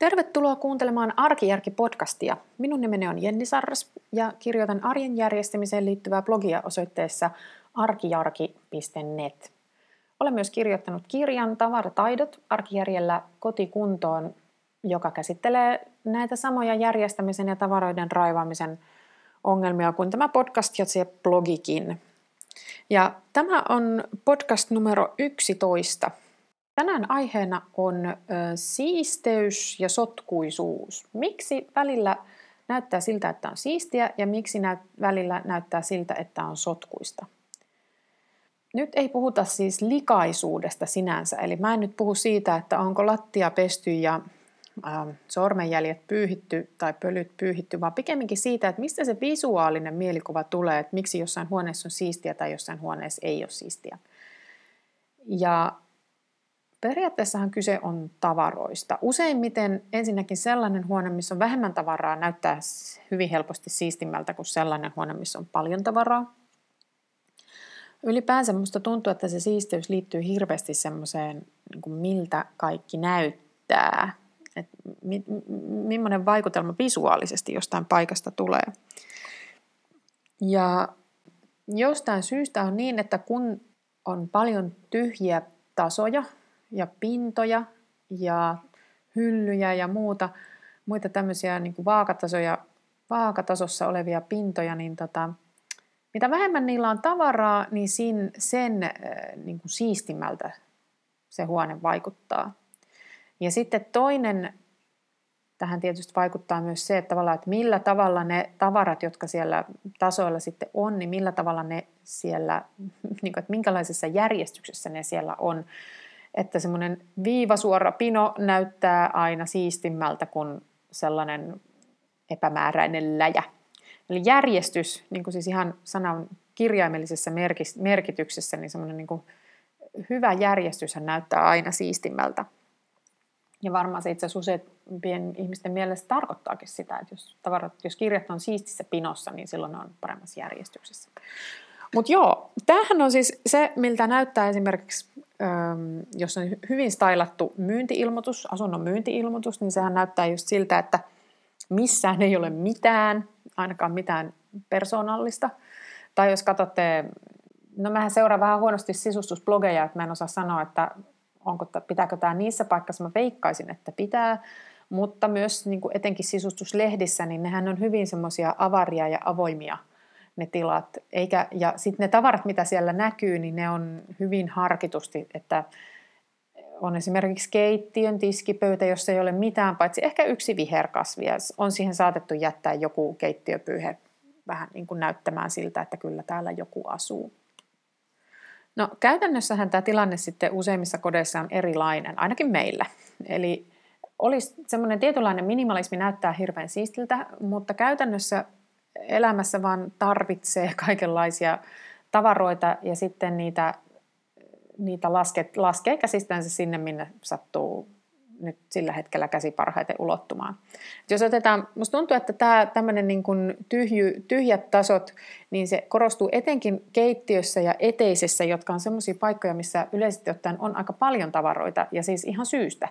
Tervetuloa kuuntelemaan Arkijärki-podcastia. Minun nimeni on Jenni Sarras ja kirjoitan arjen järjestämiseen liittyvää blogia osoitteessa arkijarki.net. Olen myös kirjoittanut kirjan Tavarataidot arkijärjellä kotikuntoon, joka käsittelee näitä samoja järjestämisen ja tavaroiden raivaamisen ongelmia kuin tämä podcast ja se blogikin. Ja tämä on podcast numero 11. Tänään aiheena on ö, siisteys ja sotkuisuus. Miksi välillä näyttää siltä, että on siistiä ja miksi nä- välillä näyttää siltä, että on sotkuista? Nyt ei puhuta siis likaisuudesta sinänsä, eli mä en nyt puhu siitä, että onko lattia pesty ja äh, sormenjäljet pyyhitty tai pölyt pyyhitty, vaan pikemminkin siitä, että mistä se visuaalinen mielikuva tulee, että miksi jossain huoneessa on siistiä tai jossain huoneessa ei ole siistiä. Ja periaatteessahan kyse on tavaroista. Useimmiten ensinnäkin sellainen huone, missä on vähemmän tavaraa, näyttää hyvin helposti siistimmältä kuin sellainen huone, missä on paljon tavaraa. Ylipäänsä minusta tuntuu, että se siisteys liittyy hirveästi semmoiseen, niin miltä kaikki näyttää että mi, millainen vaikutelma visuaalisesti jostain paikasta tulee. Ja jostain syystä on niin, että kun on paljon tyhjiä tasoja ja pintoja ja hyllyjä ja muuta, muita tämmöisiä niin kuin vaakatasoja, vaakatasossa olevia pintoja, niin tota, mitä vähemmän niillä on tavaraa, niin sen, sen äh, niin kuin siistimältä se huone vaikuttaa. Ja sitten toinen tähän tietysti vaikuttaa myös se, että, että millä tavalla ne tavarat, jotka siellä tasoilla sitten on, niin millä tavalla ne siellä, niin kuin, että minkälaisessa järjestyksessä ne siellä on. Että semmoinen viivasuora pino näyttää aina siistimmältä kuin sellainen epämääräinen läjä. Eli järjestys, niin kuin siis ihan sanan kirjaimellisessä merkityksessä, niin semmoinen niin kuin hyvä järjestys näyttää aina siistimmältä. Ja varmaan se itse asiassa useimpien ihmisten mielestä tarkoittaakin sitä, että jos, tavarat, jos kirjat on siistissä pinossa, niin silloin ne on paremmassa järjestyksessä. Mutta joo, tämähän on siis se, miltä näyttää esimerkiksi, ähm, jos on hyvin stylattu myyntiilmoitus, asunnon myyntiilmoitus, niin sehän näyttää just siltä, että missään ei ole mitään, ainakaan mitään persoonallista. Tai jos katsotte, no mähän seuraan vähän huonosti sisustusblogeja, että mä en osaa sanoa, että onko, pitääkö tämä niissä paikassa, mä veikkaisin, että pitää, mutta myös niin kuin etenkin sisustuslehdissä, niin nehän on hyvin semmoisia avaria ja avoimia ne tilat. Eikä, ja sitten ne tavarat, mitä siellä näkyy, niin ne on hyvin harkitusti, että on esimerkiksi keittiön tiskipöytä, jossa ei ole mitään, paitsi ehkä yksi viherkasvi, ja on siihen saatettu jättää joku keittiöpyyhe vähän niin kuin näyttämään siltä, että kyllä täällä joku asuu. No käytännössähän tämä tilanne sitten useimmissa kodeissa on erilainen, ainakin meillä. Eli olisi semmoinen tietynlainen minimalismi näyttää hirveän siistiltä, mutta käytännössä elämässä vaan tarvitsee kaikenlaisia tavaroita ja sitten niitä, niitä laskee, laskee käsistänsä sinne, minne sattuu nyt sillä hetkellä käsi parhaiten ulottumaan. Et jos otetaan, musta tuntuu, että tämä tämmöinen niin kuin tyhjy, tyhjät tasot, niin se korostuu etenkin keittiössä ja eteisessä, jotka on semmoisia paikkoja, missä yleisesti ottaen on aika paljon tavaroita ja siis ihan syystä.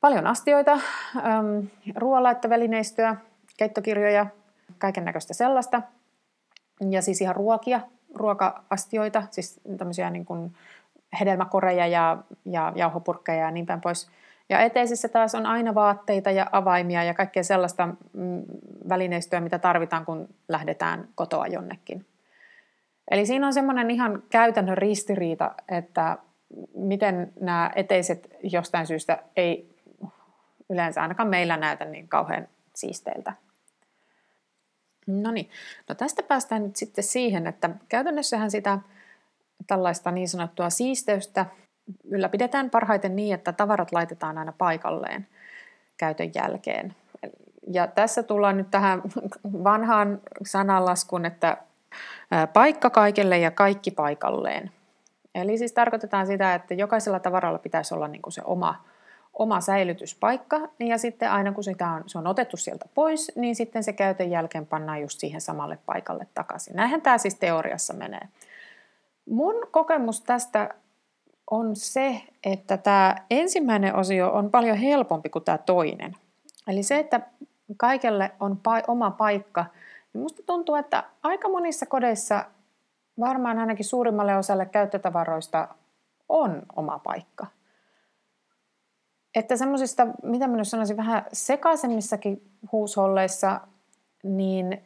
Paljon astioita, ähm, ruoanlaittovälineistöä, keittokirjoja, kaiken näköistä sellaista. Ja siis ihan ruokia, ruoka-astioita, siis tämmöisiä niin kuin hedelmäkoreja ja, ja jauhopurkkeja ja niin päin pois – ja eteisessä taas on aina vaatteita ja avaimia ja kaikkea sellaista mm, välineistöä, mitä tarvitaan, kun lähdetään kotoa jonnekin. Eli siinä on semmoinen ihan käytännön ristiriita, että miten nämä eteiset jostain syystä ei yleensä ainakaan meillä näytä niin kauhean siisteiltä. No niin, no tästä päästään nyt sitten siihen, että käytännössähän sitä tällaista niin sanottua siisteystä ylläpidetään parhaiten niin, että tavarat laitetaan aina paikalleen käytön jälkeen. Ja tässä tullaan nyt tähän vanhaan sananlaskuun, että paikka kaikelle ja kaikki paikalleen. Eli siis tarkoitetaan sitä, että jokaisella tavaralla pitäisi olla niin kuin se oma, oma säilytyspaikka, ja sitten aina kun sitä on, se on otettu sieltä pois, niin sitten se käytön jälkeen pannaan just siihen samalle paikalle takaisin. Näinhän tämä siis teoriassa menee. Mun kokemus tästä on se, että tämä ensimmäinen osio on paljon helpompi kuin tämä toinen. Eli se, että kaikelle on pa- oma paikka, niin musta tuntuu, että aika monissa kodeissa varmaan ainakin suurimmalle osalle käyttötavaroista on oma paikka. Että semmoisista, mitä minä sanoisin, vähän sekaisemmissakin huusholleissa, niin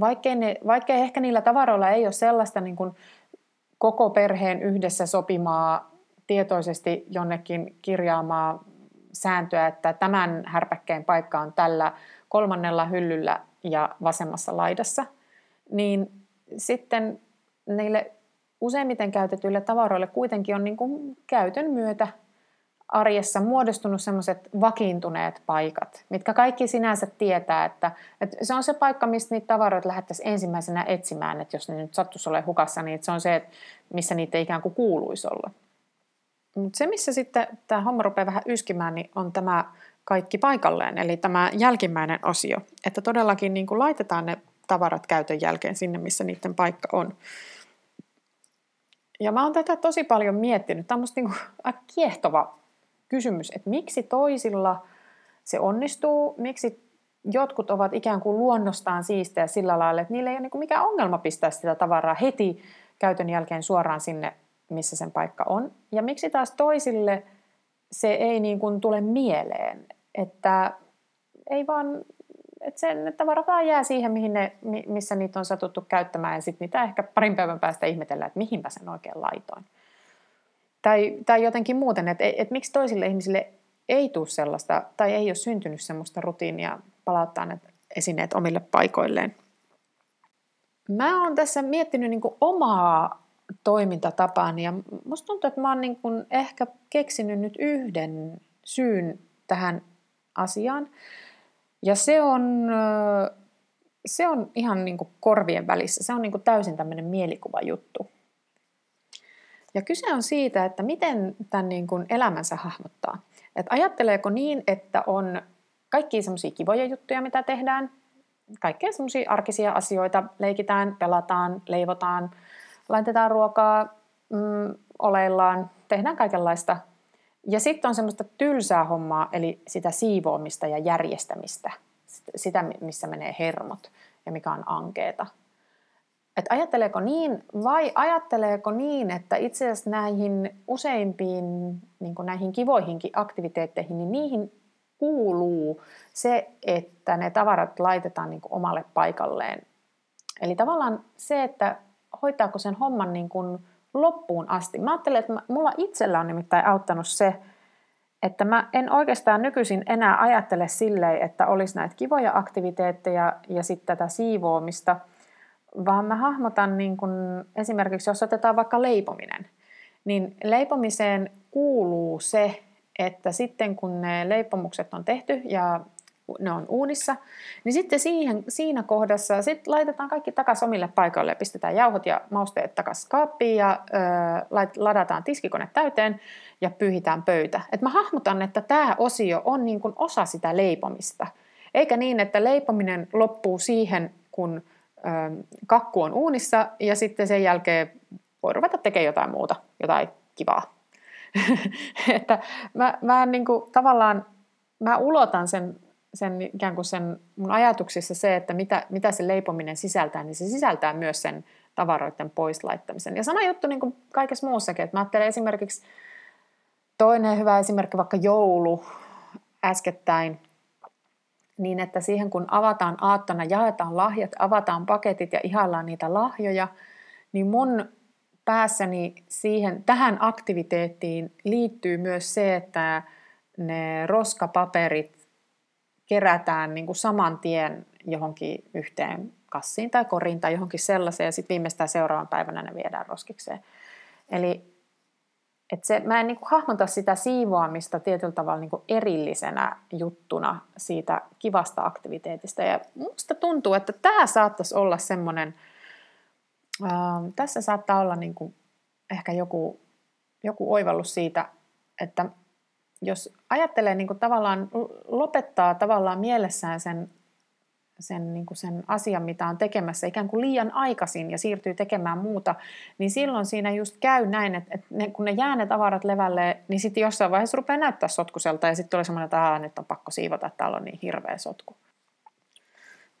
vaikkei, ne, vaikkei ehkä niillä tavaroilla ei ole sellaista niin kuin koko perheen yhdessä sopimaa, tietoisesti jonnekin kirjaamaa sääntöä, että tämän härpäkkeen paikka on tällä kolmannella hyllyllä ja vasemmassa laidassa, niin sitten niille useimmiten käytetyille tavaroille kuitenkin on niin kuin käytön myötä arjessa muodostunut sellaiset vakiintuneet paikat, mitkä kaikki sinänsä tietää, että, että se on se paikka, mistä niitä tavaroita lähdettäisiin ensimmäisenä etsimään, että jos ne nyt sattuisi olemaan hukassa, niin se on se, missä niitä ikään kuin kuuluisi olla. Mutta se, missä sitten tämä homma rupeaa vähän yskimään, niin on tämä kaikki paikalleen, eli tämä jälkimmäinen osio, että todellakin niin kuin laitetaan ne tavarat käytön jälkeen sinne, missä niiden paikka on. Ja mä oon tätä tosi paljon miettinyt. Tämä on musta niin aika kiehtova kysymys, että miksi toisilla se onnistuu, miksi jotkut ovat ikään kuin luonnostaan siistejä sillä lailla, että niillä ei ole niin mikään ongelma pistää sitä tavaraa heti käytön jälkeen suoraan sinne, missä sen paikka on. Ja miksi taas toisille se ei niin kuin tule mieleen, että ei vaan, että sen tavarat vaan jää siihen, mihin ne, missä niitä on satuttu käyttämään, ja sitten niitä ehkä parin päivän päästä ihmetellään, että mihinpä sen oikein laitoin. Tai, tai jotenkin muuten, että, että miksi toisille ihmisille ei tule sellaista, tai ei ole syntynyt sellaista rutiinia palauttaa ne esineet omille paikoilleen. Mä oon tässä miettinyt niin omaa toimintatapaani ja musta tuntuu, että mä oon niin ehkä keksinyt nyt yhden syyn tähän asiaan. Ja se on, se on ihan niin korvien välissä. Se on niin täysin tämmöinen mielikuvajuttu. Ja kyse on siitä, että miten tämän niin kuin elämänsä hahmottaa. Että ajatteleeko niin, että on kaikki semmoisia kivoja juttuja, mitä tehdään, kaikkea semmoisia arkisia asioita, leikitään, pelataan, leivotaan, laitetaan ruokaa, mm, oleillaan, tehdään kaikenlaista. Ja sitten on semmoista tylsää hommaa, eli sitä siivoamista ja järjestämistä, sitä missä menee hermot ja mikä on ankeeta – että ajatteleeko niin vai ajatteleeko niin, että itse asiassa näihin useimpiin niin näihin kivoihinkin aktiviteetteihin, niin niihin kuuluu se, että ne tavarat laitetaan niin omalle paikalleen. Eli tavallaan se, että hoitaako sen homman niin kuin loppuun asti. Mä ajattelen, että mulla itsellä on nimittäin auttanut se, että mä en oikeastaan nykyisin enää ajattele silleen, että olisi näitä kivoja aktiviteetteja ja sitten tätä siivoamista – vaan mä hahmotan niin kun, esimerkiksi, jos otetaan vaikka leipominen, niin leipomiseen kuuluu se, että sitten kun ne leipomukset on tehty ja ne on uunissa, niin sitten siihen, siinä kohdassa sit laitetaan kaikki takaisin omille paikoille, pistetään jauhot ja mausteet takaisin kaappiin ja ö, ladataan tiskikone täyteen ja pyyhitään pöytä. Et mä hahmotan, että tämä osio on niin kuin osa sitä leipomista, eikä niin, että leipominen loppuu siihen, kun kakku on uunissa ja sitten sen jälkeen voi ruveta tekemään jotain muuta, jotain kivaa. että mä, mä niin kuin, tavallaan mä ulotan sen, sen ikään kuin sen mun ajatuksissa se, että mitä, mitä se leipominen sisältää, niin se sisältää myös sen tavaroiden poislaittamisen. Ja sama juttu niin kuin kaikessa muussakin, että mä ajattelen esimerkiksi toinen hyvä esimerkki, vaikka joulu äskettäin – niin että siihen kun avataan aattona, jaetaan lahjat, avataan paketit ja ihaillaan niitä lahjoja, niin mun päässäni siihen, tähän aktiviteettiin liittyy myös se, että ne roskapaperit kerätään niin kuin saman tien johonkin yhteen kassiin tai koriin tai johonkin sellaiseen ja sitten viimeistään seuraavan päivänä ne viedään roskikseen. Eli et se, mä en niin hahmota sitä siivoamista tietyllä tavalla niin erillisenä juttuna siitä kivasta aktiviteetista. Ja musta tuntuu, että tämä saattaisi olla semmoinen, äh, tässä saattaa olla niin ehkä joku, joku oivallus siitä, että jos ajattelee niin tavallaan, lopettaa tavallaan mielessään sen, sen, niin kuin sen asian, mitä on tekemässä ikään kuin liian aikaisin ja siirtyy tekemään muuta, niin silloin siinä just käy näin, että, että ne, kun ne jää ne tavarat levälle, niin sitten jossain vaiheessa rupeaa näyttää sotkuselta ja sitten tulee semmoinen, että nyt on pakko siivota, että täällä on niin hirveä sotku.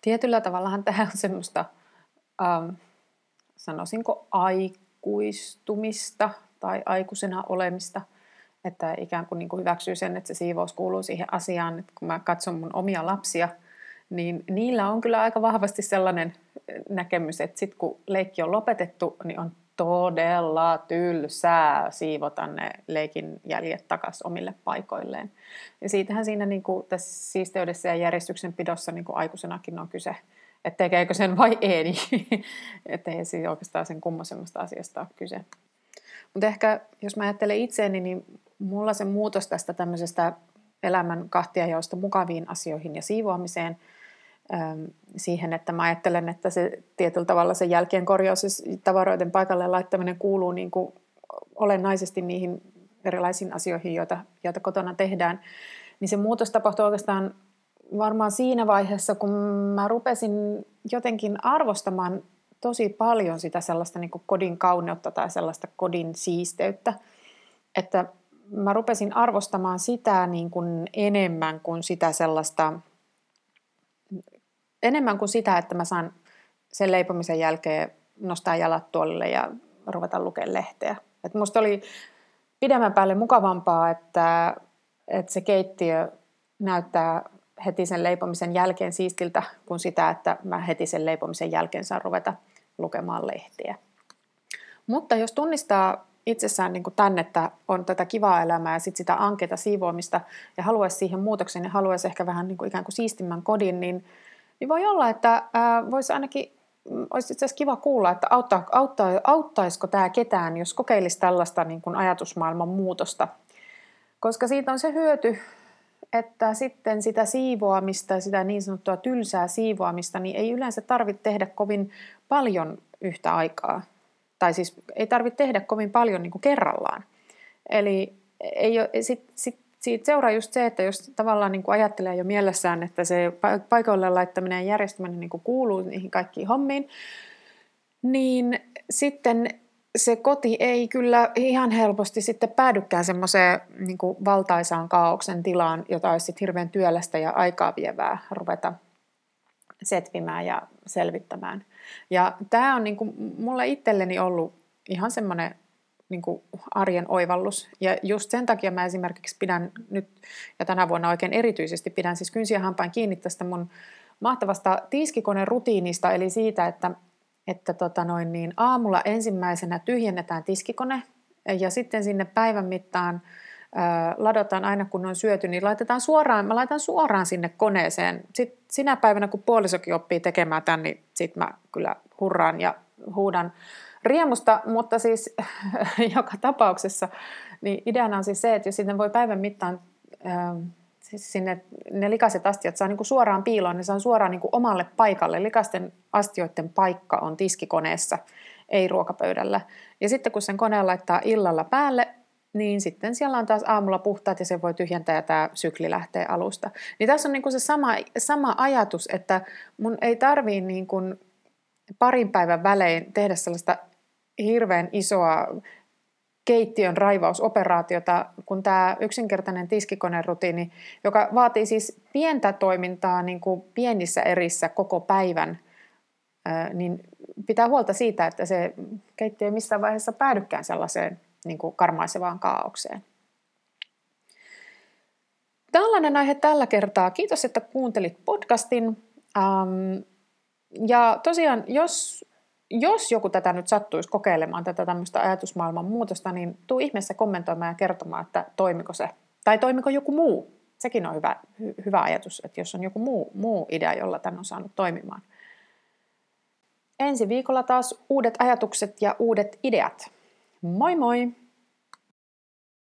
Tietyllä tavallahan tämä on semmoista, ähm, sanoisinko aikuistumista tai aikuisena olemista, että ikään kuin, niin kuin hyväksyy sen, että se siivous kuuluu siihen asiaan, että kun mä katson mun omia lapsia – niin niillä on kyllä aika vahvasti sellainen näkemys, että sitten kun leikki on lopetettu, niin on todella tylsää siivota ne leikin jäljet takaisin omille paikoilleen. Ja siitähän siinä niin kuin tässä siisteydessä ja järjestyksenpidossa niin kuin aikuisenakin on kyse, että tekeekö sen vai ei, niin että ei siis oikeastaan sen kummosemmasta asiasta ole kyse. Mutta ehkä jos mä ajattelen itseäni, niin mulla se muutos tästä tämmöisestä elämän kahtiajaosta mukaviin asioihin ja siivoamiseen – siihen, että mä ajattelen, että se tietyllä tavalla se jälkeen korjaus ja tavaroiden paikalle laittaminen kuuluu niin kuin olennaisesti niihin erilaisiin asioihin, joita, joita kotona tehdään, niin se muutos tapahtui oikeastaan varmaan siinä vaiheessa, kun mä rupesin jotenkin arvostamaan tosi paljon sitä sellaista niin kuin kodin kauneutta tai sellaista kodin siisteyttä, että mä rupesin arvostamaan sitä niin kuin enemmän kuin sitä sellaista – enemmän kuin sitä, että mä saan sen leipomisen jälkeen nostaa jalat tuolille ja ruveta lukemaan lehteä. Et musta oli pidemmän päälle mukavampaa, että, että se keittiö näyttää heti sen leipomisen jälkeen siistiltä kuin sitä, että mä heti sen leipomisen jälkeen saan ruveta lukemaan lehtiä. Mutta jos tunnistaa itsessään niin kuin tämän, että on tätä kivaa elämää ja sit sitä ankeita siivoamista ja haluaisi siihen muutoksen ja haluaisi ehkä vähän niin kuin ikään kuin siistimmän kodin, niin niin voi olla, että voisi ainakin, mm, olisi itse asiassa kiva kuulla, että auttaa, auttaa, auttaisiko tämä ketään, jos kokeilisi tällaista niin kuin ajatusmaailman muutosta. Koska siitä on se hyöty, että sitten sitä siivoamista, sitä niin sanottua tylsää siivoamista, niin ei yleensä tarvitse tehdä kovin paljon yhtä aikaa. Tai siis ei tarvitse tehdä kovin paljon niin kuin kerrallaan. Eli ei ole, sit, sit siitä seuraa just se, että jos tavallaan niin kuin ajattelee jo mielessään, että se paikalle laittaminen ja järjestäminen niin kuin kuuluu niihin kaikkiin hommiin, niin sitten se koti ei kyllä ihan helposti sitten päädykään semmoiseen niin valtaisaan kaauksen tilaan, jota olisi sitten hirveän työlästä ja aikaa vievää ruveta setvimään ja selvittämään. Ja tämä on niin mulle itselleni ollut ihan semmoinen niin arjen oivallus. Ja just sen takia mä esimerkiksi pidän nyt, ja tänä vuonna oikein erityisesti pidän siis kynsiä hampain kiinni tästä mun mahtavasta tiiskikoneen rutiinista, eli siitä, että, että tota noin, niin aamulla ensimmäisenä tyhjennetään tiskikone, ja sitten sinne päivän mittaan ladataan aina kun on syöty, niin laitetaan suoraan, mä laitan suoraan sinne koneeseen. Sitten sinä päivänä, kun puolisokin oppii tekemään tämän, niin sitten mä kyllä hurraan ja huudan riemusta, mutta siis joka tapauksessa niin ideana on siis se, että jos sitten voi päivän mittaan siis sinne ne likaiset astiat saa niinku suoraan piiloon, ne saa suoraan niinku omalle paikalle. Likasten astioiden paikka on tiskikoneessa, ei ruokapöydällä. Ja sitten kun sen koneen laittaa illalla päälle, niin sitten siellä on taas aamulla puhtaat ja se voi tyhjentää ja tämä sykli lähtee alusta. Niin tässä on niinku se sama, sama ajatus, että mun ei tarvii niinku parin päivän välein tehdä sellaista hirveän isoa keittiön raivausoperaatiota, kun tämä yksinkertainen tiskikonerutiini, joka vaatii siis pientä toimintaa niin kuin pienissä erissä koko päivän, niin pitää huolta siitä, että se keittiö ei missään vaiheessa päädykään sellaiseen niin kuin karmaisevaan kaaukseen. Tällainen aihe tällä kertaa. Kiitos, että kuuntelit podcastin. Ja tosiaan, jos jos joku tätä nyt sattuisi kokeilemaan, tätä tämmöistä ajatusmaailman muutosta, niin tuu ihmeessä kommentoimaan ja kertomaan, että toimiko se. Tai toimiko joku muu. Sekin on hyvä, hy, hyvä ajatus, että jos on joku muu, muu idea, jolla tämän on saanut toimimaan. Ensi viikolla taas uudet ajatukset ja uudet ideat. Moi moi!